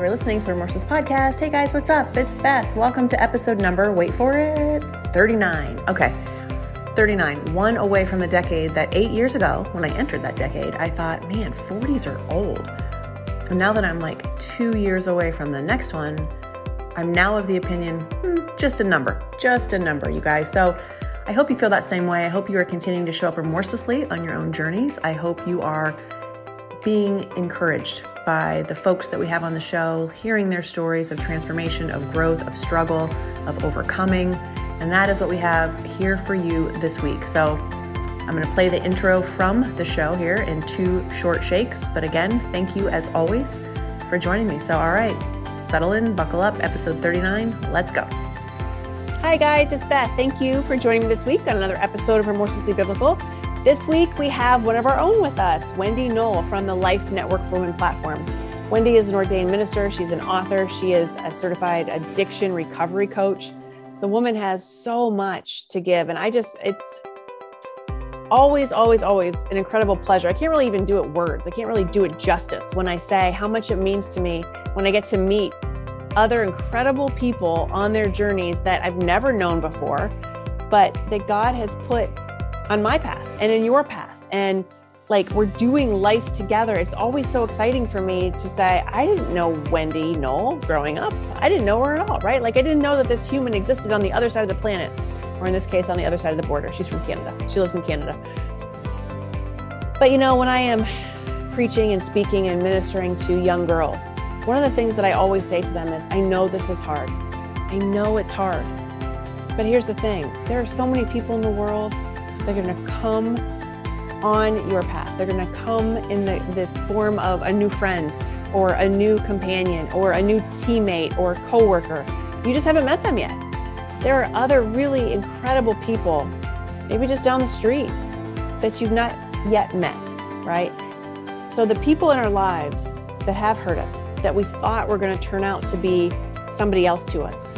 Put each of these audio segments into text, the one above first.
You are listening to the Remorseless Podcast. Hey guys, what's up? It's Beth. Welcome to episode number, wait for it, 39. Okay, 39, one away from the decade that eight years ago, when I entered that decade, I thought, man, 40s are old. And now that I'm like two years away from the next one, I'm now of the opinion, hmm, just a number, just a number, you guys. So I hope you feel that same way. I hope you are continuing to show up remorselessly on your own journeys. I hope you are being encouraged by the folks that we have on the show, hearing their stories of transformation, of growth, of struggle, of overcoming. And that is what we have here for you this week. So I'm going to play the intro from the show here in two short shakes. But again, thank you as always for joining me. So, all right, settle in, buckle up, episode 39. Let's go. Hi, guys, it's Beth. Thank you for joining me this week on another episode of Remorselessly Biblical. This week, we have one of our own with us, Wendy Noll from the Life Network for Women platform. Wendy is an ordained minister, she's an author, she is a certified addiction recovery coach. The woman has so much to give, and I just, it's always, always, always an incredible pleasure. I can't really even do it words, I can't really do it justice when I say how much it means to me when I get to meet other incredible people on their journeys that I've never known before, but that God has put on my path and in your path. And like we're doing life together. It's always so exciting for me to say, I didn't know Wendy Noll growing up. I didn't know her at all, right? Like I didn't know that this human existed on the other side of the planet, or in this case, on the other side of the border. She's from Canada. She lives in Canada. But you know, when I am preaching and speaking and ministering to young girls, one of the things that I always say to them is, I know this is hard. I know it's hard. But here's the thing there are so many people in the world they're going to come on your path. They're going to come in the, the form of a new friend or a new companion or a new teammate or coworker. You just haven't met them yet. There are other really incredible people, maybe just down the street, that you've not yet met, right? So the people in our lives that have hurt us, that we thought were going to turn out to be somebody else to us.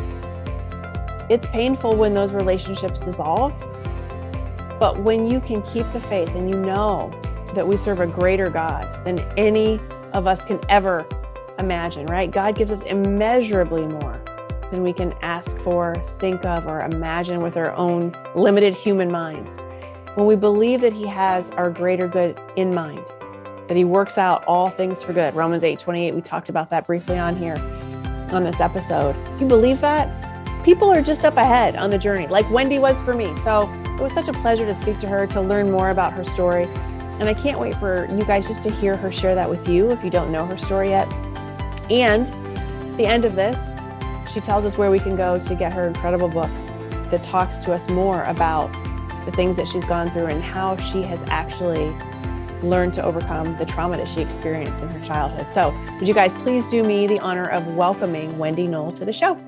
It's painful when those relationships dissolve but when you can keep the faith and you know that we serve a greater God than any of us can ever imagine, right? God gives us immeasurably more than we can ask for, think of, or imagine with our own limited human minds. When we believe that He has our greater good in mind, that He works out all things for good, Romans 8 28, we talked about that briefly on here on this episode. If you believe that, people are just up ahead on the journey, like Wendy was for me. So it was such a pleasure to speak to her, to learn more about her story. And I can't wait for you guys just to hear her share that with you if you don't know her story yet. And the end of this, she tells us where we can go to get her incredible book that talks to us more about the things that she's gone through and how she has actually learned to overcome the trauma that she experienced in her childhood. So, would you guys please do me the honor of welcoming Wendy Noll to the show?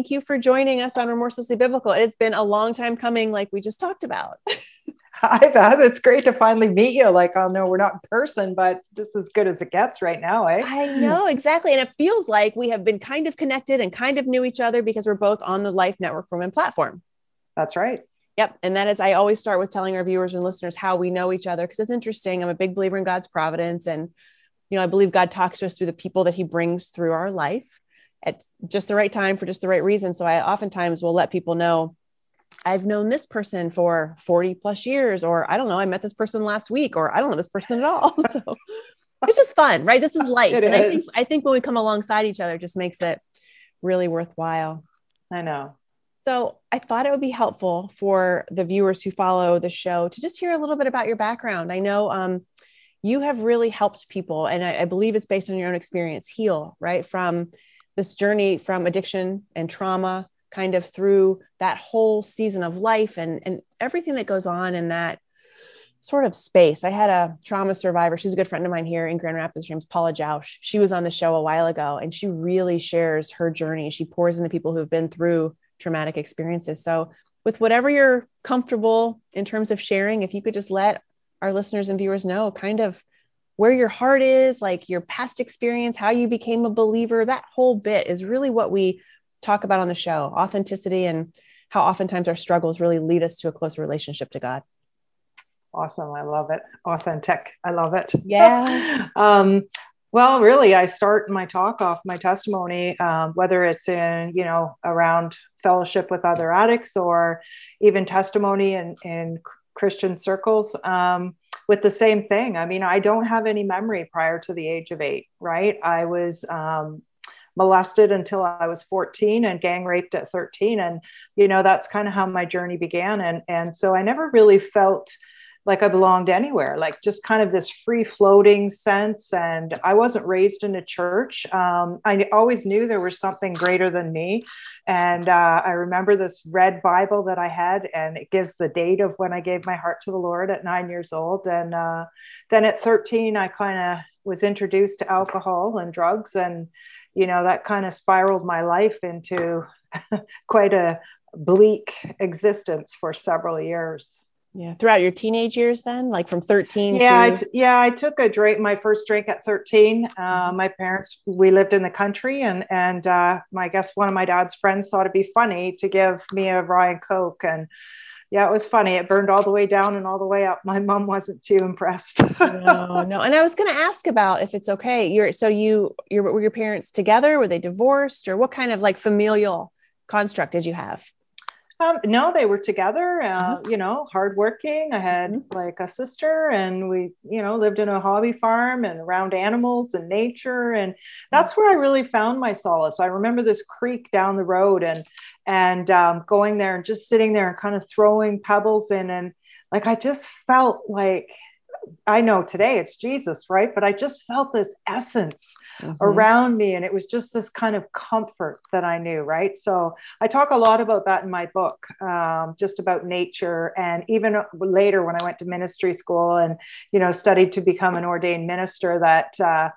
Thank you for joining us on Remorselessly Biblical. It has been a long time coming, like we just talked about. Hi, Beth. It's great to finally meet you. Like, I know we're not in person, but just as good as it gets right now, eh? I know, exactly. And it feels like we have been kind of connected and kind of knew each other because we're both on the Life Network for Women platform. That's right. Yep. And that is, I always start with telling our viewers and listeners how we know each other because it's interesting. I'm a big believer in God's providence. And, you know, I believe God talks to us through the people that he brings through our life at just the right time for just the right reason. So I oftentimes will let people know I've known this person for 40 plus years, or I don't know, I met this person last week, or I don't know this person at all. So it's just fun, right? This is life. and I think I think when we come alongside each other, it just makes it really worthwhile. I know. So I thought it would be helpful for the viewers who follow the show to just hear a little bit about your background. I know um, you have really helped people, and I, I believe it's based on your own experience, heal, right? From this journey from addiction and trauma kind of through that whole season of life and, and everything that goes on in that sort of space. I had a trauma survivor. She's a good friend of mine here in Grand Rapids. Her name's Paula Jausch. She was on the show a while ago and she really shares her journey. She pours into people who've been through traumatic experiences. So, with whatever you're comfortable in terms of sharing, if you could just let our listeners and viewers know kind of where your heart is, like your past experience, how you became a believer, that whole bit is really what we talk about on the show authenticity and how oftentimes our struggles really lead us to a closer relationship to God. Awesome. I love it. Authentic. I love it. Yeah. um, well, really, I start my talk off my testimony, um, whether it's in, you know, around fellowship with other addicts or even testimony in, in Christian circles. Um, with the same thing. I mean, I don't have any memory prior to the age of eight, right? I was um, molested until I was 14 and gang raped at 13. And, you know, that's kind of how my journey began. And, and so I never really felt like I belonged anywhere, like just kind of this free floating sense. And I wasn't raised in a church. Um, I always knew there was something greater than me. And uh, I remember this red Bible that I had, and it gives the date of when I gave my heart to the Lord at nine years old. And uh, then at 13, I kind of was introduced to alcohol and drugs. And, you know, that kind of spiraled my life into quite a bleak existence for several years yeah throughout your teenage years then? Like from 13 yeah to... I t- yeah i took a drink my first drink at 13 uh, my parents we lived in the country and and uh, my I guess one of my dad's friends thought it'd be funny to give me a rye and coke and yeah it was funny. It burned all the way down and all the way up. My mom wasn't too impressed. No no and i was going to ask about if it's okay. You're so you your were your parents together? Were they divorced? Or what kind of like familial construct did you have um, no, they were together, uh, mm-hmm. you know, hardworking. I had mm-hmm. like a sister, and we, you know, lived in a hobby farm and around animals and nature. And that's where I really found my solace. I remember this creek down the road and, and um, going there and just sitting there and kind of throwing pebbles in. And like, I just felt like I know today it's Jesus, right? But I just felt this essence mm-hmm. around me. And it was just this kind of comfort that I knew, right? So I talk a lot about that in my book, um, just about nature. And even later, when I went to ministry school and, you know, studied to become an ordained minister, that, uh,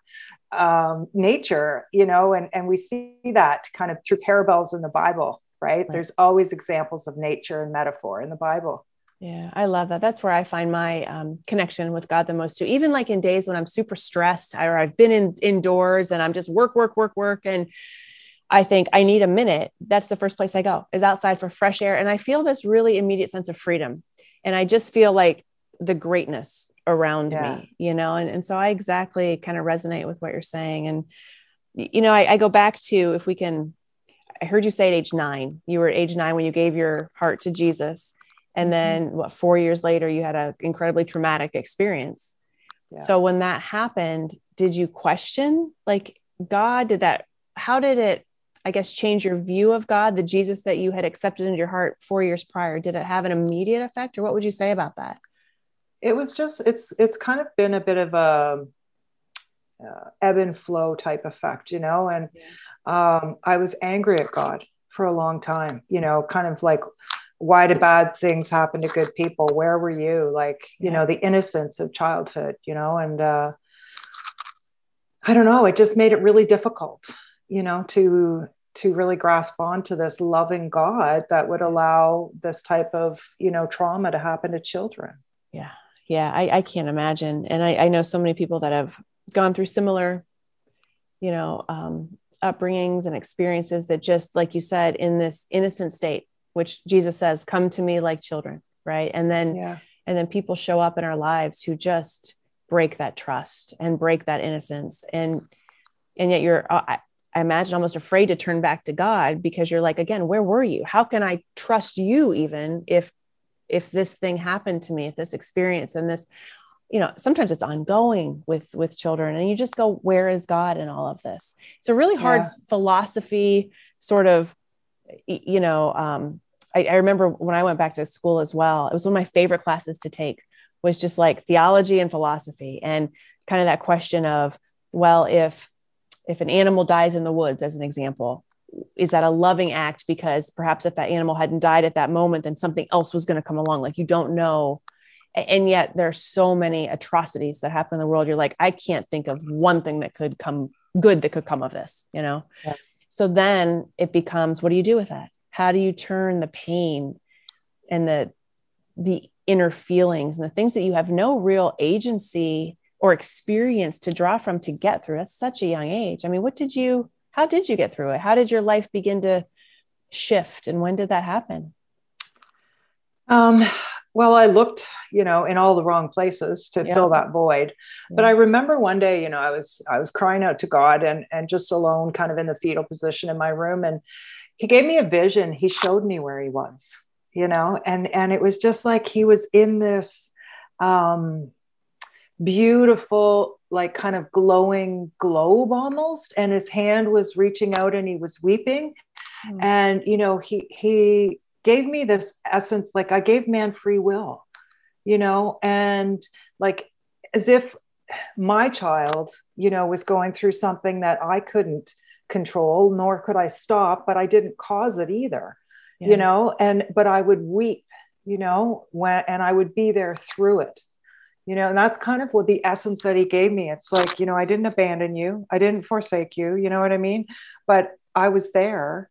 um, nature, you know, and, and we see that kind of through parables in the Bible, right? right? There's always examples of nature and metaphor in the Bible. Yeah, I love that. That's where I find my um, connection with God the most too. Even like in days when I'm super stressed or I've been in indoors and I'm just work, work, work, work. And I think I need a minute. That's the first place I go is outside for fresh air. And I feel this really immediate sense of freedom. And I just feel like the greatness around yeah. me, you know? And, and so I exactly kind of resonate with what you're saying. And, you know, I, I go back to if we can, I heard you say at age nine, you were at age nine when you gave your heart to Jesus and mm-hmm. then what four years later you had an incredibly traumatic experience yeah. so when that happened did you question like god did that how did it i guess change your view of god the jesus that you had accepted into your heart four years prior did it have an immediate effect or what would you say about that it was just it's it's kind of been a bit of a uh, ebb and flow type effect you know and yeah. um, i was angry at god for a long time you know kind of like why do bad things happen to good people? Where were you? Like you know the innocence of childhood you know and uh i don't know it just made it really difficult you know to to really grasp onto this loving god that would allow this type of you know trauma to happen to children. Yeah. Yeah i, I can't imagine. And I, I know so many people that have gone through similar you know um, upbringings and experiences that just like you said in this innocent state which Jesus says, come to me like children, right? And then yeah. and then people show up in our lives who just break that trust and break that innocence. And and yet you're uh, I, I imagine almost afraid to turn back to God because you're like, again, where were you? How can I trust you even if if this thing happened to me, if this experience and this, you know, sometimes it's ongoing with with children, and you just go, where is God in all of this? It's a really hard yeah. philosophy sort of, you know, um, I, I remember when I went back to school as well, it was one of my favorite classes to take was just like theology and philosophy and kind of that question of, well, if if an animal dies in the woods, as an example, is that a loving act? Because perhaps if that animal hadn't died at that moment, then something else was going to come along. Like you don't know. And yet there are so many atrocities that happen in the world. You're like, I can't think of one thing that could come good that could come of this, you know? Yeah. So then it becomes, what do you do with that? how do you turn the pain and the the inner feelings and the things that you have no real agency or experience to draw from to get through. at such a young age. I mean, what did you, how did you get through it? How did your life begin to shift? And when did that happen? Um, well, I looked, you know, in all the wrong places to yeah. fill that void. Yeah. But I remember one day, you know, I was I was crying out to God and and just alone, kind of in the fetal position in my room, and He gave me a vision. He showed me where He was, you know, and and it was just like He was in this um, beautiful, like kind of glowing globe almost, and His hand was reaching out and He was weeping, mm. and you know, He He gave me this essence like I gave man free will, you know, and like as if my child, you know, was going through something that I couldn't control, nor could I stop, but I didn't cause it either, yeah. you know, and but I would weep, you know, when and I would be there through it. You know, and that's kind of what the essence that he gave me. It's like, you know, I didn't abandon you. I didn't forsake you. You know what I mean? But I was there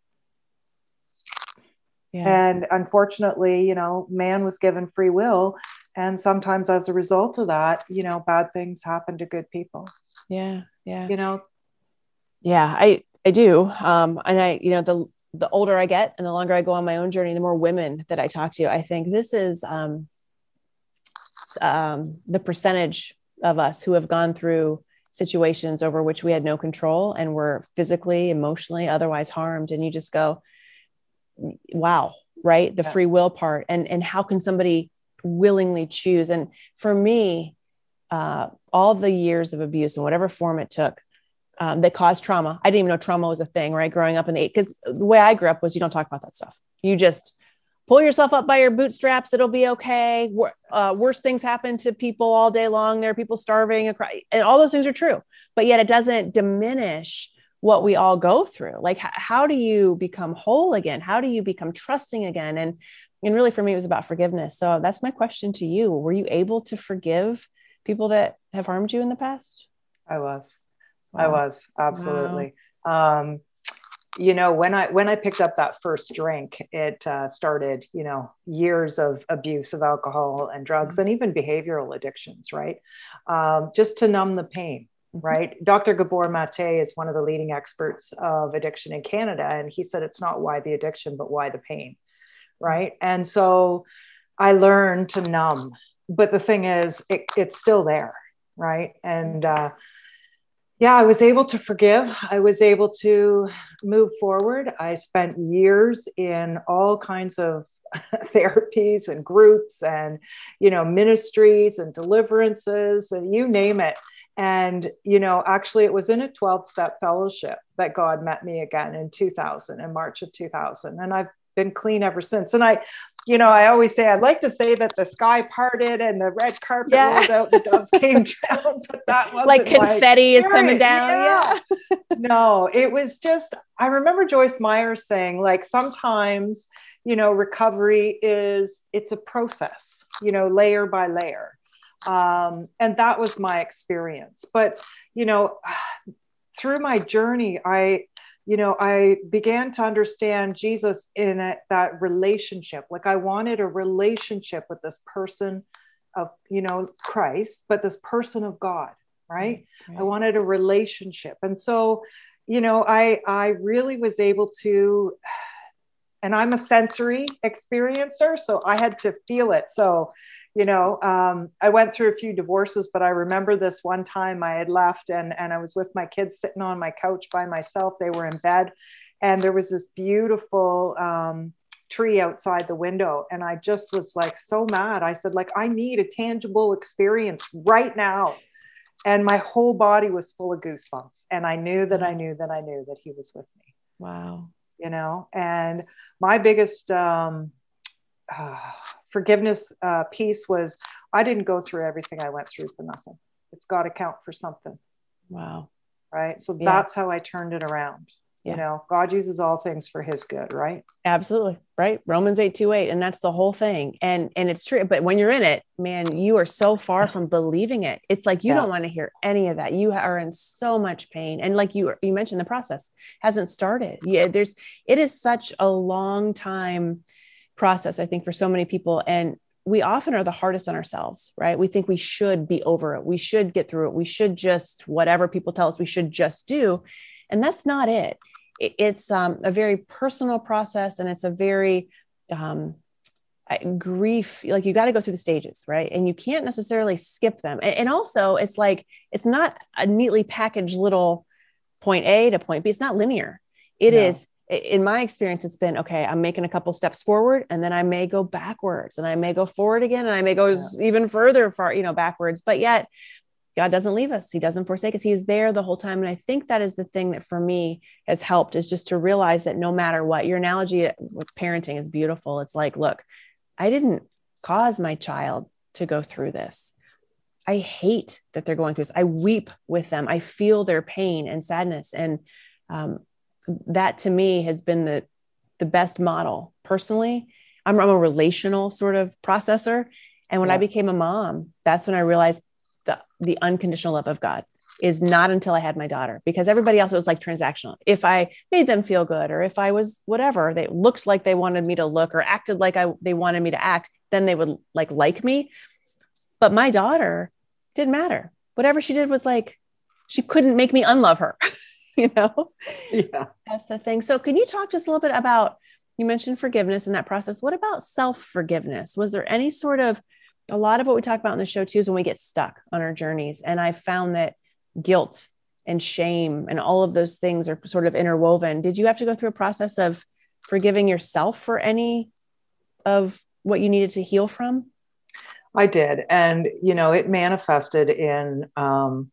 yeah. And unfortunately, you know, man was given free will. And sometimes as a result of that, you know, bad things happen to good people. Yeah. Yeah. You know? Yeah, I, I do. Um, and I, you know, the, the older I get and the longer I go on my own journey, the more women that I talk to, I think this is, um, um, the percentage of us who have gone through situations over which we had no control and were physically, emotionally, otherwise harmed. And you just go, wow right? The yeah. free will part. And and how can somebody willingly choose? And for me uh, all the years of abuse in whatever form it took um, that caused trauma i didn't even know trauma was a thing right growing up in the eight because the way i grew up was you don't talk about that stuff. You just pull yourself up by your bootstraps it'll be okay. Uh, worse things happen to people all day long. There are people starving and all those things are true. But yet it doesn't diminish what we all go through like h- how do you become whole again? How do you become trusting again? And and really for me it was about forgiveness. So that's my question to you. Were you able to forgive people that have harmed you in the past? I was. Wow. i was. Absolutely. Wow. um you know when i when i picked up that first drink it uh, started you know years of abuse of alcohol and drugs mm-hmm. and even behavioral addictions right? Um, just to numb the pain. Mm-hmm. right? Dr. Gabor Mate is one of the leading experts of addiction in Canada. And he said it's not why the addiction, but why the pain, mm-hmm. right? And so I learned to numb. But the thing is, it, it's still there, right? And mm-hmm. uh, yeah, I was able to forgive. I was able to move forward. I spent years in all kinds of therapies and groups and you know ministries and deliverances and you name it and, you know, actually, it was in a 12 step fellowship that God met me again in 2000, in March of 2000. And I've been clean ever since. And I, you know, I always say I'd like to say that the sky parted and the red carpet yeah. rolled out, the doves came down, but that was like confetti like, is coming down. Yeah. yeah. no, it was just, I remember Joyce Meyer saying, like, sometimes, you know, recovery is, it's a process, you know, layer by layer um, and that was my experience. But you know through my journey i you know i began to understand jesus in a, that relationship. Like i wanted a relationship with this person of you know christ but this person of god right, right. i wanted a relationship. And so you know i i really was able to and i'm a sensory experiencer so i had to feel it. So you know um, i went through a few divorces but i remember this one time i had left and and i was with my kids sitting on my couch by myself. They were in bed and there was this beautiful um, tree outside the window and i just was like so mad. I said like i need a tangible experience right now. And my whole body was full of goosebumps and i knew that i knew that i knew that he was with me. Wow. You know and my biggest um, uh, forgiveness uh, piece was I didn't go through everything I went through for nothing. It's got to count for something. Wow. Right. So yes. that's how I turned it around. Yes. You know, God uses all things for his good, right? Absolutely. Right. Romans 8 2 8. And that's the whole thing. And and it's true. But when you're in it, man, you are so far from believing it. It's like you yeah. don't want to hear any of that. You are in so much pain. And like you you mentioned, the process hasn't started. Yeah, there's it is such a long time process i think for so many people and we often are the hardest on ourselves, right? We think we should be over it. We should get through it. We should just, whatever people tell us we should just do. And that's not it. It's um, a very personal process and it's a very um, grief, like you got to go through the stages, right? And you can't necessarily skip them. And, also, it's like, it's not a neatly packaged little point A to point B. It's not linear. It no. is in my experience, it's been okay, I'm making a couple steps forward and then I may go backwards and I may go forward again and I may go yeah. even further far, you know, backwards. But yet, God doesn't leave us. He doesn't forsake us. He's there the whole time. And I think that is the thing that for me has helped is just to realize that no matter what, your analogy with parenting is beautiful. It's like, look, I didn't cause my child to go through this. I hate that they're going through this. I weep with them. I feel their pain and sadness. And um, that to me has been the the best model personally. I'm, I'm a relational sort of processor. And when yeah. i became a mom that's when i realized the, the unconditional love of god is not until i had my daughter because everybody else was like transactional. If i made them feel good or if i was whatever they looked like they wanted me to look or acted like i they wanted me to act then they would like like me. But my daughter didn't matter. Whatever she did was like she couldn't make me unlove her you know? Yeah. That's the thing. So, can you talk to us a little bit about? You mentioned forgiveness in that process. What about self forgiveness? Was there any sort of a lot of what we talk about in the show too is when we get stuck on our journeys. And I found that guilt and shame and all of those things are sort of interwoven. Did you have to go through a process of forgiving yourself for any of what you needed to heal from? I did. And, you know, it manifested in um,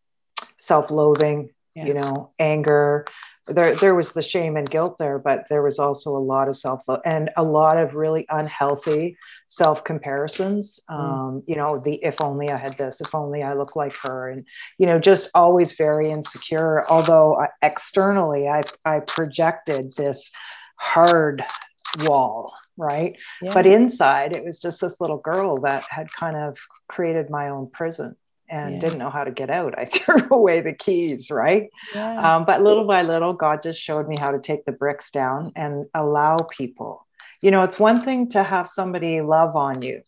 self loathing yeah. you know, anger. There, there was the shame and guilt there, but there was also a lot of self and a lot of really unhealthy self comparisons. Mm. Um, you know, the if only I had this, if only I look like her, and you know, just always very insecure. Although I, externally, I I projected this hard wall right yeah. but inside it was just this little girl that had kind of created my own prison and yeah. didn't know how to get out. I threw away the keys, right? Yeah. Um, but little by little, God just showed me how to take the bricks down and allow people. You know, it's one thing to have somebody love on you,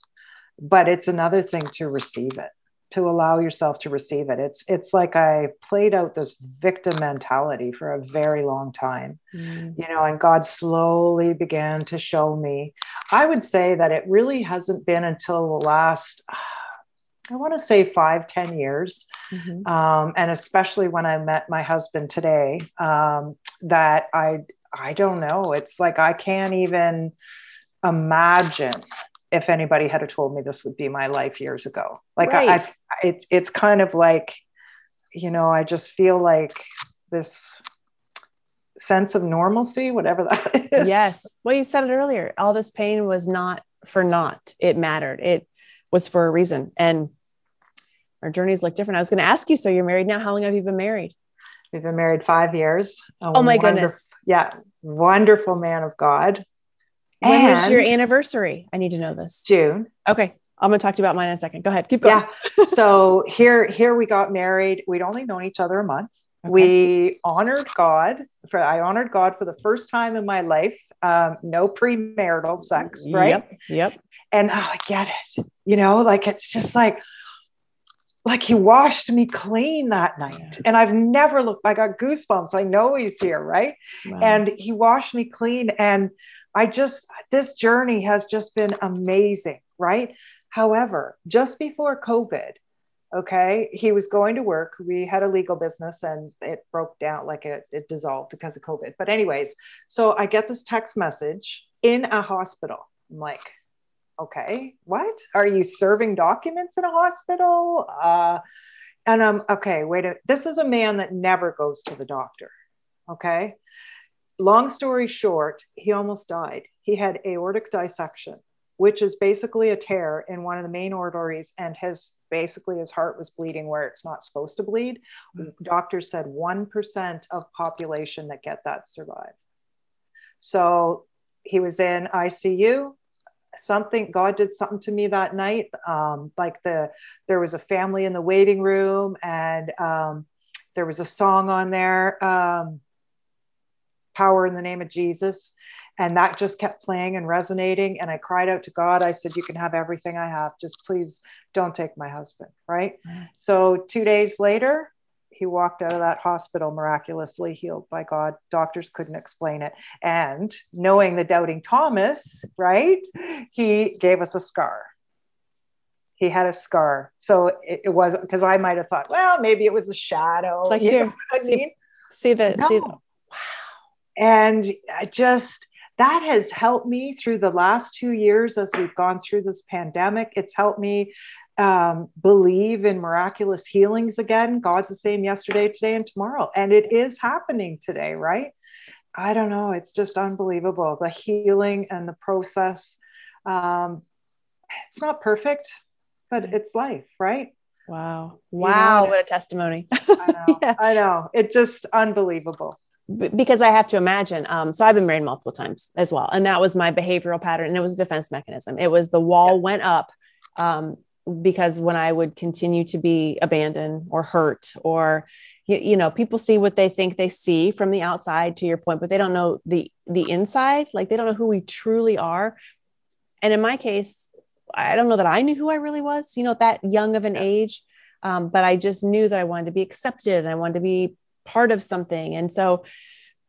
but it's another thing to receive it, to allow yourself to receive it. It's it's like I played out this victim mentality for a very long time, mm. you know, and God slowly began to show me. I would say that it really hasn't been until the last I want to say five, ten years. Mm-hmm. Um, and especially when I met my husband today, um, that I, I don't know. It's like I can't even imagine if anybody had told me this would be my life years ago. Like right. I, I, it's, it's kind of like, you know, I just feel like this sense of normalcy, whatever that is. Yes. Well, you said it earlier. All this pain was not for naught. It mattered. It was for a reason. And our journeys look different. I was going to ask you, so you're married now. How long have you been married? We've been married five years. oh my goodness. Yeah. Wonderful man of God. When and was your anniversary? I need to know this. June. Okay. I'm going to talk to you about mine in a second. Go ahead. Keep going. Yeah. so here, here we got married. We'd only known each other a month. Okay. We honored God for, I honored God for the first time in my life. Um, no premarital sex, right? Yep. Yep. And oh, I get it. You know, like it's just like, like he washed me clean that night and i've never looked i got goosebumps. I know he's here right? Wow. and he washed me clean and i just this journey has just been amazing right? However just before covid okay he was going to work. We had a legal business and it broke down like it, it dissolved because of covid. But anyways so i get this text message in a hospital. I'm like okay, what? Are you serving documents in a hospital? Uh, and I'm okay, wait a this is a man that never goes to the doctor. Okay. Long story short, he almost died. He had aortic dissection, which is basically a tear in one of the main arteries, and his basically his heart was bleeding where it's not supposed to bleed. Mm-hmm. Doctors said 1% of population that get that survive. So he was in ICU something god did something to me that night. Um, like the there was a family in the waiting room and um, there was a song on there um, power in the name of jesus. And that just kept playing and resonating. And i cried out to god. I said you can have everything i have. Just please don't take my husband right? Mm. so two days later he walked out of that hospital miraculously healed by god doctors couldn't explain it and knowing the doubting thomas right he gave us a scar he had a scar so it, it was because i might have thought well maybe it was a shadow like here I mean? see, see the no. see the, wow and I just that has helped me through the last two years as we've gone through this pandemic. It's helped me um, believe in miraculous healings again. God's the same yesterday, today, and tomorrow. And it is happening today, right? I don't know. It's just unbelievable. The healing and the process. Um, it's not perfect, but it's life, right? Wow. Wow. You know, what a testimony. I know. yeah. I know. It's just unbelievable because I have to imagine. Um, so I've been married multiple times as well, and that was my behavioral pattern, and it was a defense mechanism. It was the wall yeah. went up um, because when I would continue to be abandoned or hurt, or you, you, know, people see what they think they see from the outside. To your point, but they don't know the the inside. Like they don't know who we truly are. And in my case, I don't know that I knew who I really was. You know, that young of an age. Um, but I just knew that I wanted to be accepted and I wanted to be part of something and so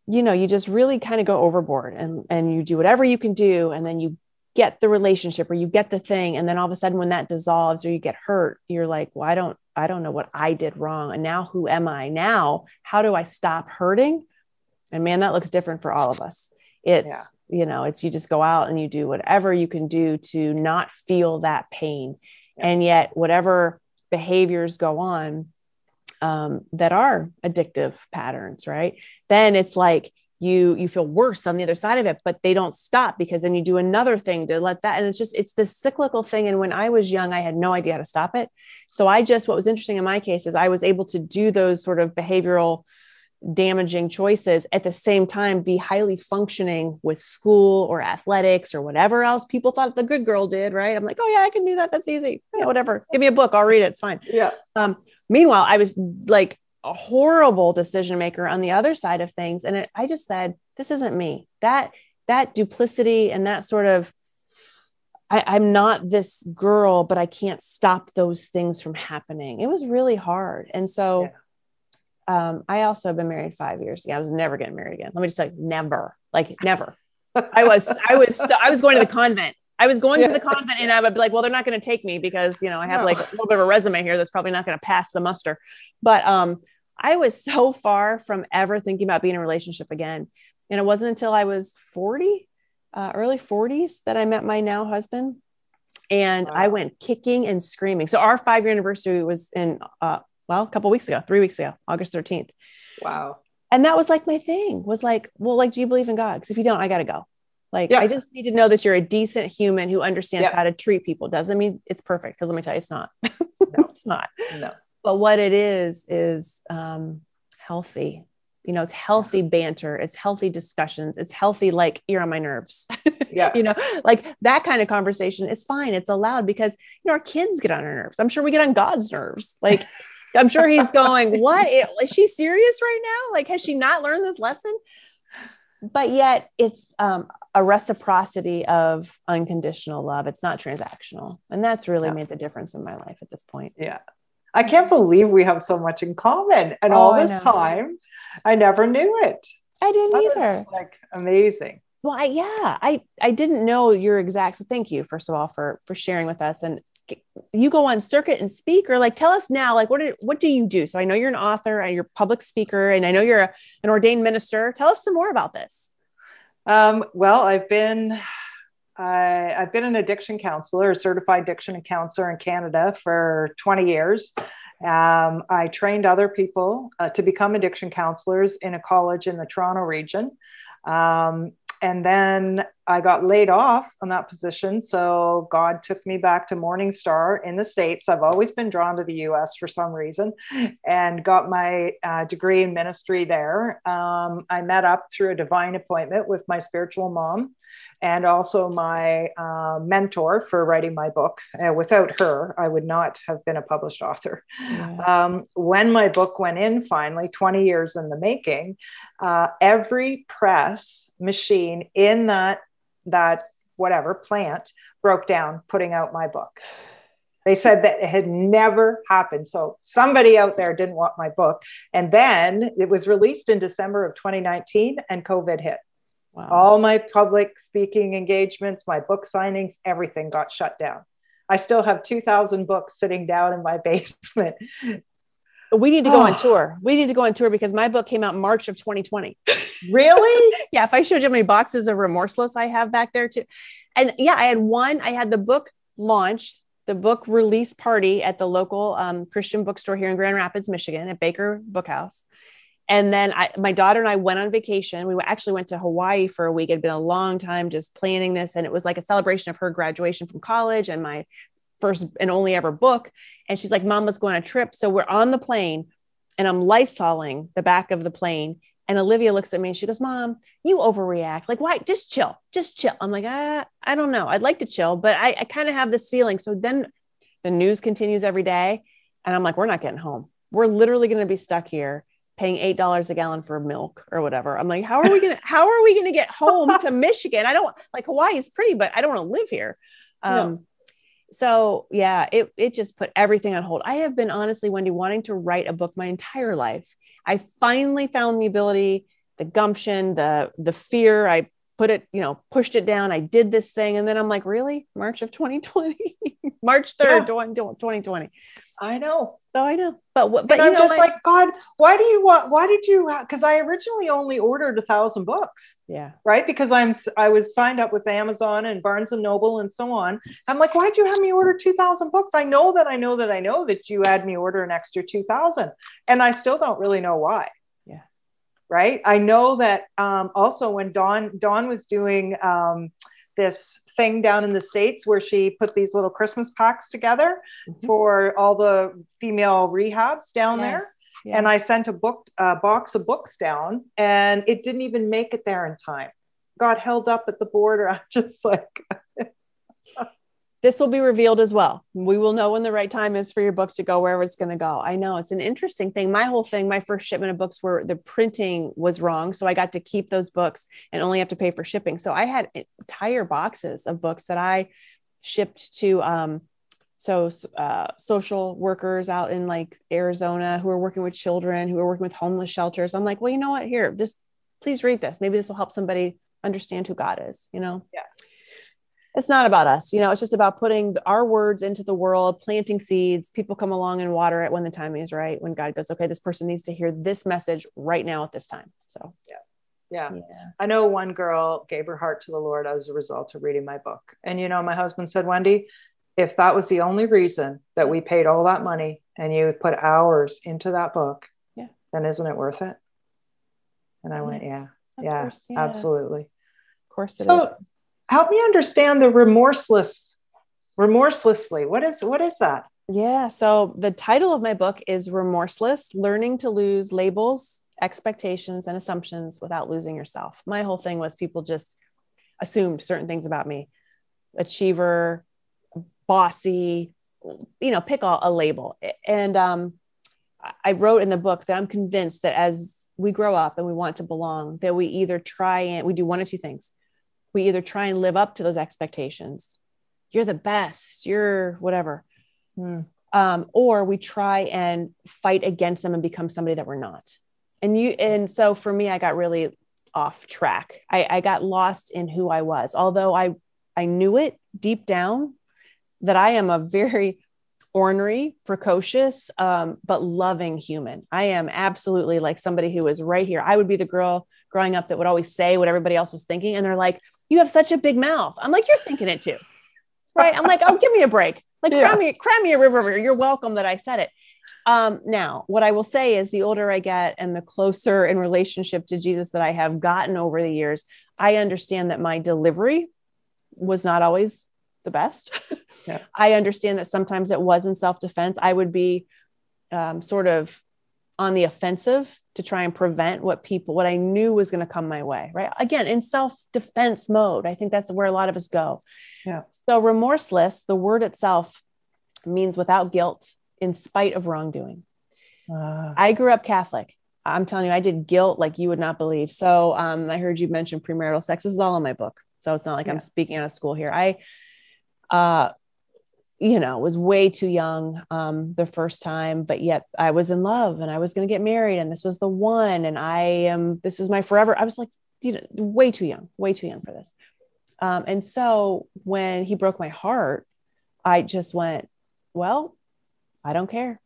you know you just really kind of go overboard and and you do whatever you can do and then you get the relationship or you get the thing and then all of a sudden when that dissolves or you get hurt you're like well i don't i don't know what i did wrong and now who am i now? How do i stop hurting? And man that looks different for all of us. It's yeah. you know it's you just go out and you do whatever you can do to not feel that pain. Yeah. and yet whatever behaviors go on um, that are addictive patterns right? Then it's like you you feel worse on the other side of it but they don't stop because then you do another thing to let that and it's just it's this cyclical thing and when i was young i had no idea how to stop it. So i just what was interesting in my case is i was able to do those sort of behavioral damaging choices at the same time be highly functioning with school or athletics or whatever else people thought the good girl did right? I'm like oh yeah i can do that. That's easy. Yeah whatever. Give me a book. I'll read it. It's fine. Yeah. Um Meanwhile, I was like a horrible decision maker on the other side of things. And it, I just said, this isn't me. That, that duplicity and that sort of, I, am not this girl, but I can't stop those things from happening. It was really hard. And so, yeah. um, I also have been married five years. Yeah, I was never getting married again. Let me just tell you, never, like never. I was, I was, so, I was going to the convent I was going yeah. to the convent and I would be like, well, they're not going to take me because, you know, I have no. like a little bit of a resume here that's probably not going to pass the muster. But um, I was so far from ever thinking about being in a relationship again. And it wasn't until I was 40, uh, early 40s that I met my now husband. And wow. I went kicking and screaming. So our five year anniversary was in, uh, well, a couple weeks ago, three weeks ago, August 13th. Wow. And that was like my thing was like, well, like, do you believe in God? Because if you don't, I got to go. Like, yeah. I just need to know that you're a decent human who understands yeah. how to treat people. Doesn't mean it's perfect. Because let me tell you, it's not. no, it's not. No. But what it is is um, healthy. You know, it's healthy banter. It's healthy discussions. It's healthy. Like you're on my nerves. Yeah. you know, like that kind of conversation is fine. It's allowed because you know our kids get on our nerves. I'm sure we get on God's nerves. Like. I'm sure he's going, What is she serious right now? Like, has she not learned this lesson? But yet, it's um, a reciprocity of unconditional love. It's not transactional. And that's really yeah. made the difference in my life at this point. Yeah. I can't believe we have so much in common. And oh, all this I time, I never knew it. I didn't that either. Like amazing. Well, I, yeah, I I didn't know your exact. So thank you, first of all, for for sharing with us. And you go on circuit and speak, or like tell us now, like what did, what do you do? So I know you're an author and you're a public speaker, and I know you're a, an ordained minister. Tell us some more about this. Um, well, I've been I, have been an addiction counselor, a certified addiction counselor in Canada for 20 years. Um, I trained other people uh, to become addiction counselors in a college in the Toronto region. Um, and then I got laid off on that position. So God took me back to Morningstar in the States. I've always been drawn to the US for some reason and got my uh, degree in ministry there. Um, I met up through a divine appointment with my spiritual mom. And also my uh, mentor for writing my book. Uh, without her, I would not have been a published author. Yeah. Um, when my book went in finally, 20 years in the making, uh, every press machine in that, that whatever plant broke down putting out my book. They said that it had never happened. So somebody out there didn't want my book. And then it was released in December of 2019 and COVID hit. Wow. All my public speaking engagements, my book signings, everything got shut down. I still have 2,000 books sitting down in my basement. We need to go oh. on tour. We need to go on tour because my book came out March of 2020. Really? yeah. If I showed you how many boxes of Remorseless I have back there too. And yeah, I had one, I had the book launched the book release party at the local um, Christian bookstore here in Grand Rapids, Michigan, at Baker Bookhouse. And then I, my daughter and I went on vacation. We actually went to Hawaii for a week. It had been a long time just planning this, and it was like a celebration of her graduation from college and my first and only ever book. And she's like, "Mom, let's go on a trip." So we're on the plane, and I'm lysoling the back of the plane, and Olivia looks at me and she goes, Mom, you overreact. Like, why? Just chill, just chill. I'm like, ah, I don't know. I'd like to chill, but I, I kind of have this feeling. So then the news continues every day. And I'm like, we're not getting home. We're literally going to be stuck here paying eight dollars a gallon for milk or whatever. I'm like, how are we gonna how are we gonna get home to Michigan? I don't like Hawaii is pretty, but I don't want to live here. Um, no. so yeah, it it just put everything on hold. I have been honestly, Wendy, wanting to write a book my entire life. I finally found the ability, the gumption, the the fear. I put it, you know, pushed it down. I did this thing. And then I'm like, really? March of 2020, March 3rd, yeah. 2020. I know. Oh, I know. But what, but I'm know, just like, God, why do you want, why did you, because I originally only ordered a thousand books. Yeah. Right. Because I'm, I was signed up with Amazon and Barnes and Noble and so on. I'm like, why'd you have me order 2000 books? I know that I know that I know that you had me order an extra 2000 and I still don't really know why right? I know that um, also when Dawn Dawn was doing um, this thing down in the states where she put these little Christmas packs together mm-hmm. for all the female rehabs down yes. there. Yeah. And I sent a book a box of books down, and it didn't even make it there in time. Got held up at the border. I'm just like, this will be revealed as well. We will know when the right time is for your book to go wherever it's going to go. I know it's an interesting thing. My whole thing, my first shipment of books were the printing was wrong. So I got to keep those books and only have to pay for shipping. So I had entire boxes of books that I shipped to, um, so uh, social workers out in like Arizona who are working with children, who are working with homeless shelters. I'm like, well, you know what? Here, just please read this. Maybe this will help somebody understand who God is, you know? Yeah it's not about us you know it's just about putting our words into the world planting seeds people come along and water it when the timing is right when god goes okay this person needs to hear this message right now at this time so yeah yeah. yeah. I know one girl gave her heart to the Lord as a result of reading my book. And, you know, my husband said, Wendy, if that was the only reason that we paid all that money and you put hours into that book, yeah. then isn't it worth it? And I went, yeah, yeah, course, yeah, absolutely. Of course it so, is help me understand the remorseless remorselessly. What is what is that? Yeah so the title of my book is remorseless learning to lose labels expectations and assumptions without losing yourself. My whole thing was people just assumed certain things about me. Achiever bossy you know pick a, a label. And um, i wrote in the book that i'm convinced that as we grow up and we want to belong that we either try and we do one of two things we either try and live up to those expectations. You're the best you're whatever. Mm. um, or we try and fight against them and become somebody that we're not. And you and so for me i got really off track. I, I got lost in who i was although i i knew it deep down that i am a very ornery precocious um, but loving human i am absolutely like somebody who is right here i would be the girl growing up that would always say what everybody else was thinking and they're like you have such a big mouth. I'm like, you're thinking it too. Right. I'm like, oh, give me a break. Like, yeah. cry me, cry me a river. You're welcome that I said it. Um, now, what I will say is the older I get and the closer in relationship to Jesus that I have gotten over the years, I understand that my delivery was not always the best. Yeah. I understand that sometimes it was in self defense. I would be um, sort of on the offensive to try and prevent what people, what I knew was going to come my way, right? Again, in self defense mode. I think that's where a lot of us go. Yeah. So, remorseless, the word itself means without guilt in spite of wrongdoing. Uh, I grew up Catholic. I'm telling you, I did guilt like you would not believe. So, um, I heard you mention premarital sex. This is all in my book. So, it's not like yeah. I'm speaking out of school here. I, uh, you know, was way too young um, the first time, but yet I was in love and I was going to get married and this was the one. And I am, this is my forever. I was like, you know, way too young, way too young for this. Um, and so when he broke my heart, I just went, well, I don't care.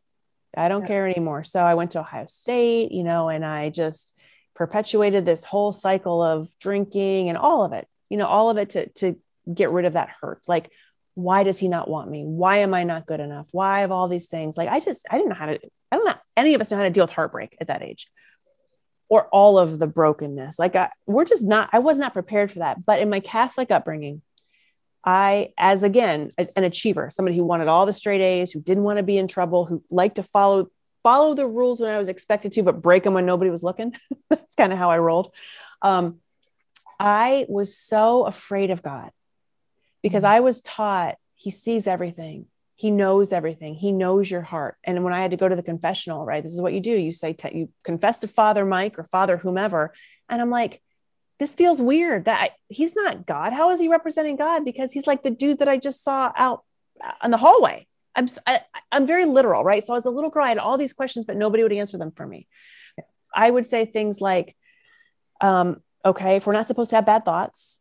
I don't yeah. care anymore. So I went to Ohio State, you know, and I just perpetuated this whole cycle of drinking and all of it, you know, all of it to, to get rid of that hurt. Like, why does he not want me? Why am I not good enough? Why have all these things? Like I just I didn't know how to I don't know any of us know how to deal with heartbreak at that age or all of the brokenness. Like I, we're just not I was not prepared for that. But in my Catholic upbringing, I as again an achiever, somebody who wanted all the straight A's, who didn't want to be in trouble, who liked to follow follow the rules when I was expected to, but break them when nobody was looking. That's kind of how I rolled. Um, I was so afraid of God because mm-hmm. I was taught he sees everything. He knows everything. He knows your heart. And when I had to go to the confessional, right, this is what you do. You say, te- you confess to Father Mike or Father whomever. And I'm like, this feels weird that I, he's not God. How is he representing God? Because he's like the dude that I just saw out on the hallway. I'm, I, I'm very literal, right? So as a little girl, I had all these questions, but nobody would answer them for me. I would say things like, um, okay, if we're not supposed to have bad thoughts,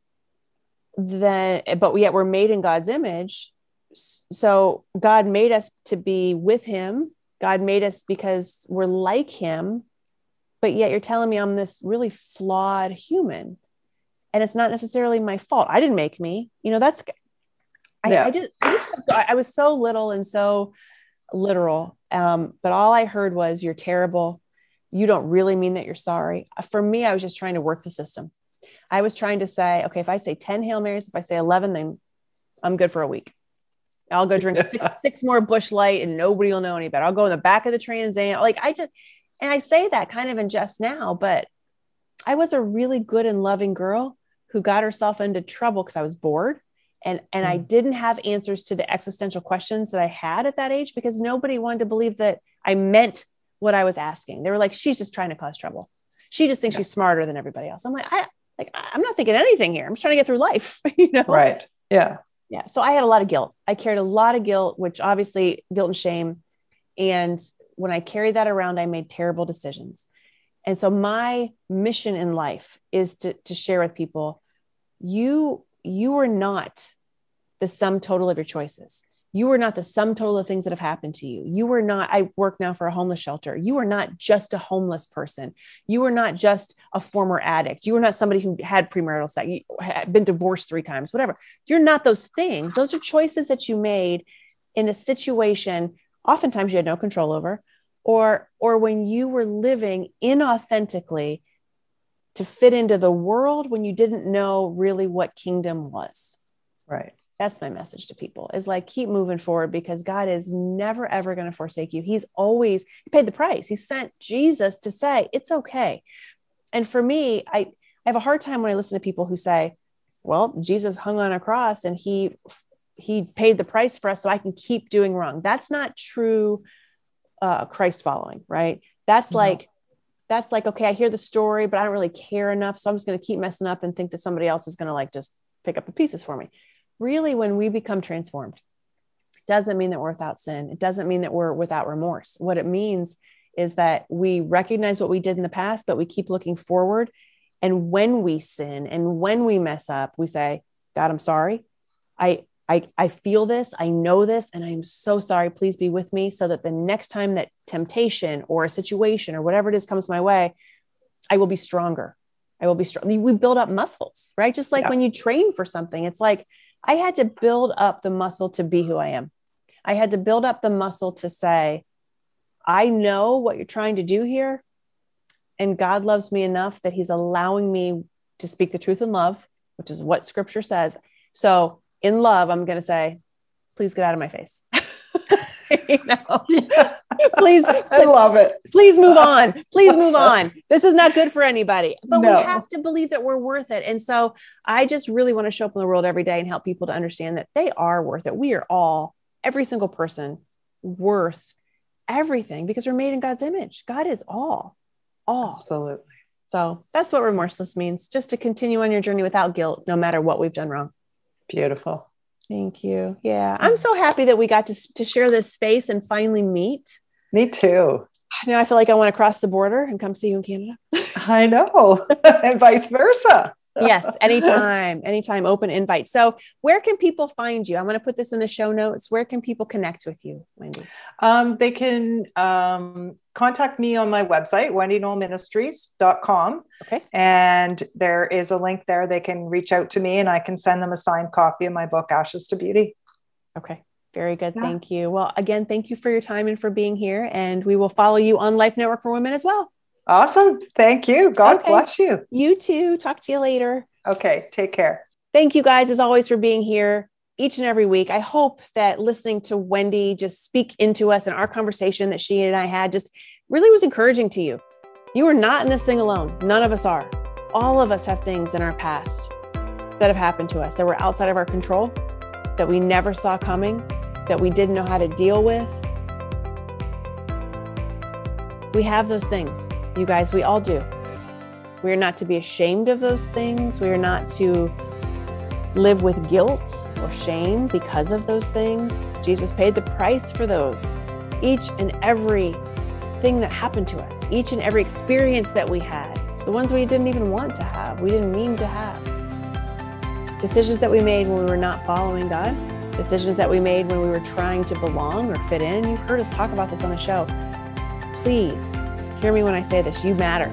then but yet we're made in God's image. So God made us to be with him. God made us because we're like him. But yet you're telling me I'm this really flawed human. And it's not necessarily my fault. I didn't make me. You know, that's I, yeah. I did I, just, I was so little and so literal. Um, but all I heard was you're terrible. You don't really mean that you're sorry. For me, I was just trying to work the system. I was trying to say, okay, if I say 10 Hail Marys, if I say 11, then I'm good for a week. I'll go drink six, six more Busch Light and nobody will know any better. I'll go in the back of the Trans Am. Like I just, and I say that kind of in jest now, but I was a really good and loving girl who got herself into trouble because I was bored and and mm. I didn't have answers to the existential questions that I had at that age because nobody wanted to believe that I meant what I was asking. They were like, she's just trying to cause trouble. She just thinks yeah. she's smarter than everybody else. I'm like, I like I'm not thinking anything here. I'm just trying to get through life, you know? Right. Yeah. Yeah. So I had a lot of guilt. I carried a lot of guilt, which obviously guilt and shame. And when I carried that around, I made terrible decisions. And so my mission in life is to, to share with people, you, you are not the sum total of your choices you are not the sum total of things that have happened to you. You are not, I work now for a homeless shelter. You are not just a homeless person. You are not just a former addict. You are not somebody who had premarital sex, you had been divorced three times, whatever. You're not those things. Those are choices that you made in a situation, oftentimes you had no control over, or, or when you were living inauthentically to fit into the world when you didn't know really what kingdom was. Right that's my message to people is like keep moving forward because god is never ever going to forsake you. He's always he paid the price. He sent jesus to say it's okay. And for me i i have a hard time when i listen to people who say well jesus hung on a cross and he he paid the price for us so i can keep doing wrong. That's not true uh, christ following right? That's no. like that's like okay i hear the story but i don't really care enough so i'm just going to keep messing up and think that somebody else is going to like just pick up the pieces for me really when we become transformed doesn't mean that we're without sin it doesn't mean that we're without remorse what it means is that we recognize what we did in the past but we keep looking forward and when we sin and when we mess up we say god i'm sorry i I, I feel this, I know this, and I'm so sorry. Please be with me so that the next time that temptation or a situation or whatever it is comes my way, I will be stronger. I will be strong. We build up muscles, right? Just like yeah. when you train for something, it's like I had to build up the muscle to be who I am. I had to build up the muscle to say, I know what you're trying to do here. And God loves me enough that He's allowing me to speak the truth in love, which is what scripture says. So, in love, I'm going to say, please get out of my face. you know? please, I love it. Please move on. Please move on. This is not good for anybody, but no. we have to believe that we're worth it. And so I just really want to show up in the world every day and help people to understand that they are worth it. We are all, every single person, worth everything because we're made in God's image. God is all, all. Absolutely. So that's what remorseless means just to continue on your journey without guilt, no matter what we've done wrong. Beautiful. Thank you. Yeah. I'm mm. so happy that we got to, to share this space and finally meet. Me too. Now I feel like I want to cross the border and come see you in Canada. I know, and vice versa yes, anytime, anytime, open invite. So, where can people find you? I'm going to put this in the show notes. Where can people connect with you, Wendy? Um, they can um, contact me on my website, wendynollministries.com. Okay. And there is a link there. They can reach out to me and I can send them a signed copy of my book, Ashes to Beauty. Okay. Very good. Yeah. Thank you. Well, again, thank you for your time and for being here. And we will follow you on Life Network for Women as well. Awesome. Thank you. God okay. bless you. You too. Talk to you later. Okay. Take care. Thank you guys, as always, for being here each and every week. I hope that listening to Wendy just speak into us and our conversation that she and I had just really was encouraging to you. You are not in this thing alone. None of us are. All of us have things in our past that have happened to us that were outside of our control, that we never saw coming, that we didn't know how to deal with. We have those things. You guys, we all do. We are not to be ashamed of those things. We are not to live with guilt or shame because of those things. Jesus paid the price for those. Each and every thing that happened to us, each and every experience that we had, the ones we didn't even want to have, we didn't mean to have. Decisions that we made when we were not following God, decisions that we made when we were trying to belong or fit in. You've heard us talk about this on the show. Please Hear me when I say this you matter.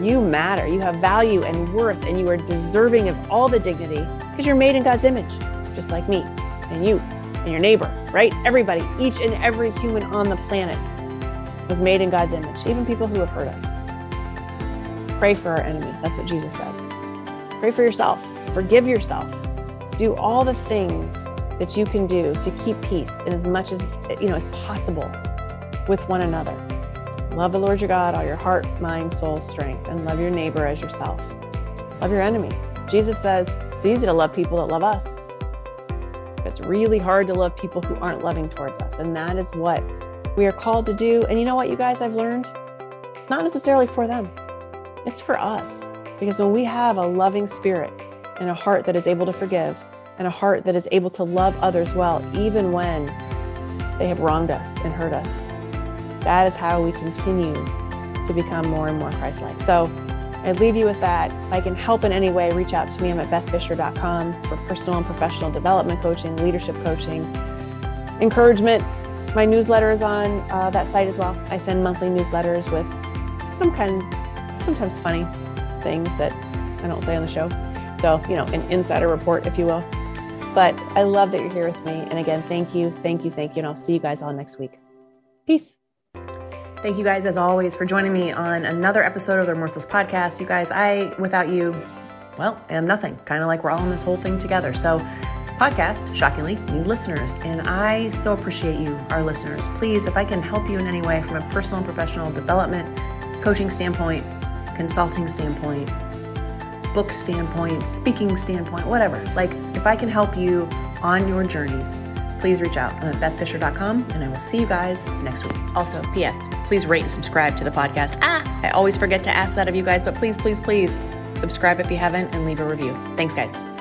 You matter. You have value and worth, and you are deserving of all the dignity because you're made in God's image, just like me and you and your neighbor, right? Everybody, each and every human on the planet was made in God's image, even people who have hurt us. Pray for our enemies. That's what Jesus says. Pray for yourself. Forgive yourself. Do all the things that you can do to keep peace in as much as you know as possible with one another. Love the Lord your God, all your heart, mind, soul, strength, and love your neighbor as yourself. Love your enemy. Jesus says it's easy to love people that love us. It's really hard to love people who aren't loving towards us. And that is what we are called to do. And you know what, you guys, I've learned? It's not necessarily for them, it's for us. Because when we have a loving spirit and a heart that is able to forgive and a heart that is able to love others well, even when they have wronged us and hurt us, that is how we continue to become more and more Christ like. So I leave you with that. If I can help in any way, reach out to me. I'm at bethfisher.com for personal and professional development coaching, leadership coaching, encouragement. My newsletter is on uh, that site as well. I send monthly newsletters with some kind, sometimes funny things that I don't say on the show. So, you know, an insider report, if you will. But I love that you're here with me. And again, thank you, thank you, thank you. And I'll see you guys all next week. Peace. Thank you guys, as always, for joining me on another episode of the Remorseless Podcast. You guys, I, without you, well, am nothing. Kind of like we're all in this whole thing together. So, podcast, shockingly, need listeners. And I so appreciate you, our listeners. Please, if I can help you in any way from a personal and professional development, coaching standpoint, consulting standpoint, book standpoint, speaking standpoint, whatever, like if I can help you on your journeys, please reach out. At bethfisher.com and I will see you guys next week. Also, P.S., please rate and subscribe to the podcast. Ah, I always forget to ask that of you guys, but please, please, please subscribe if you haven't and leave a review. Thanks, guys.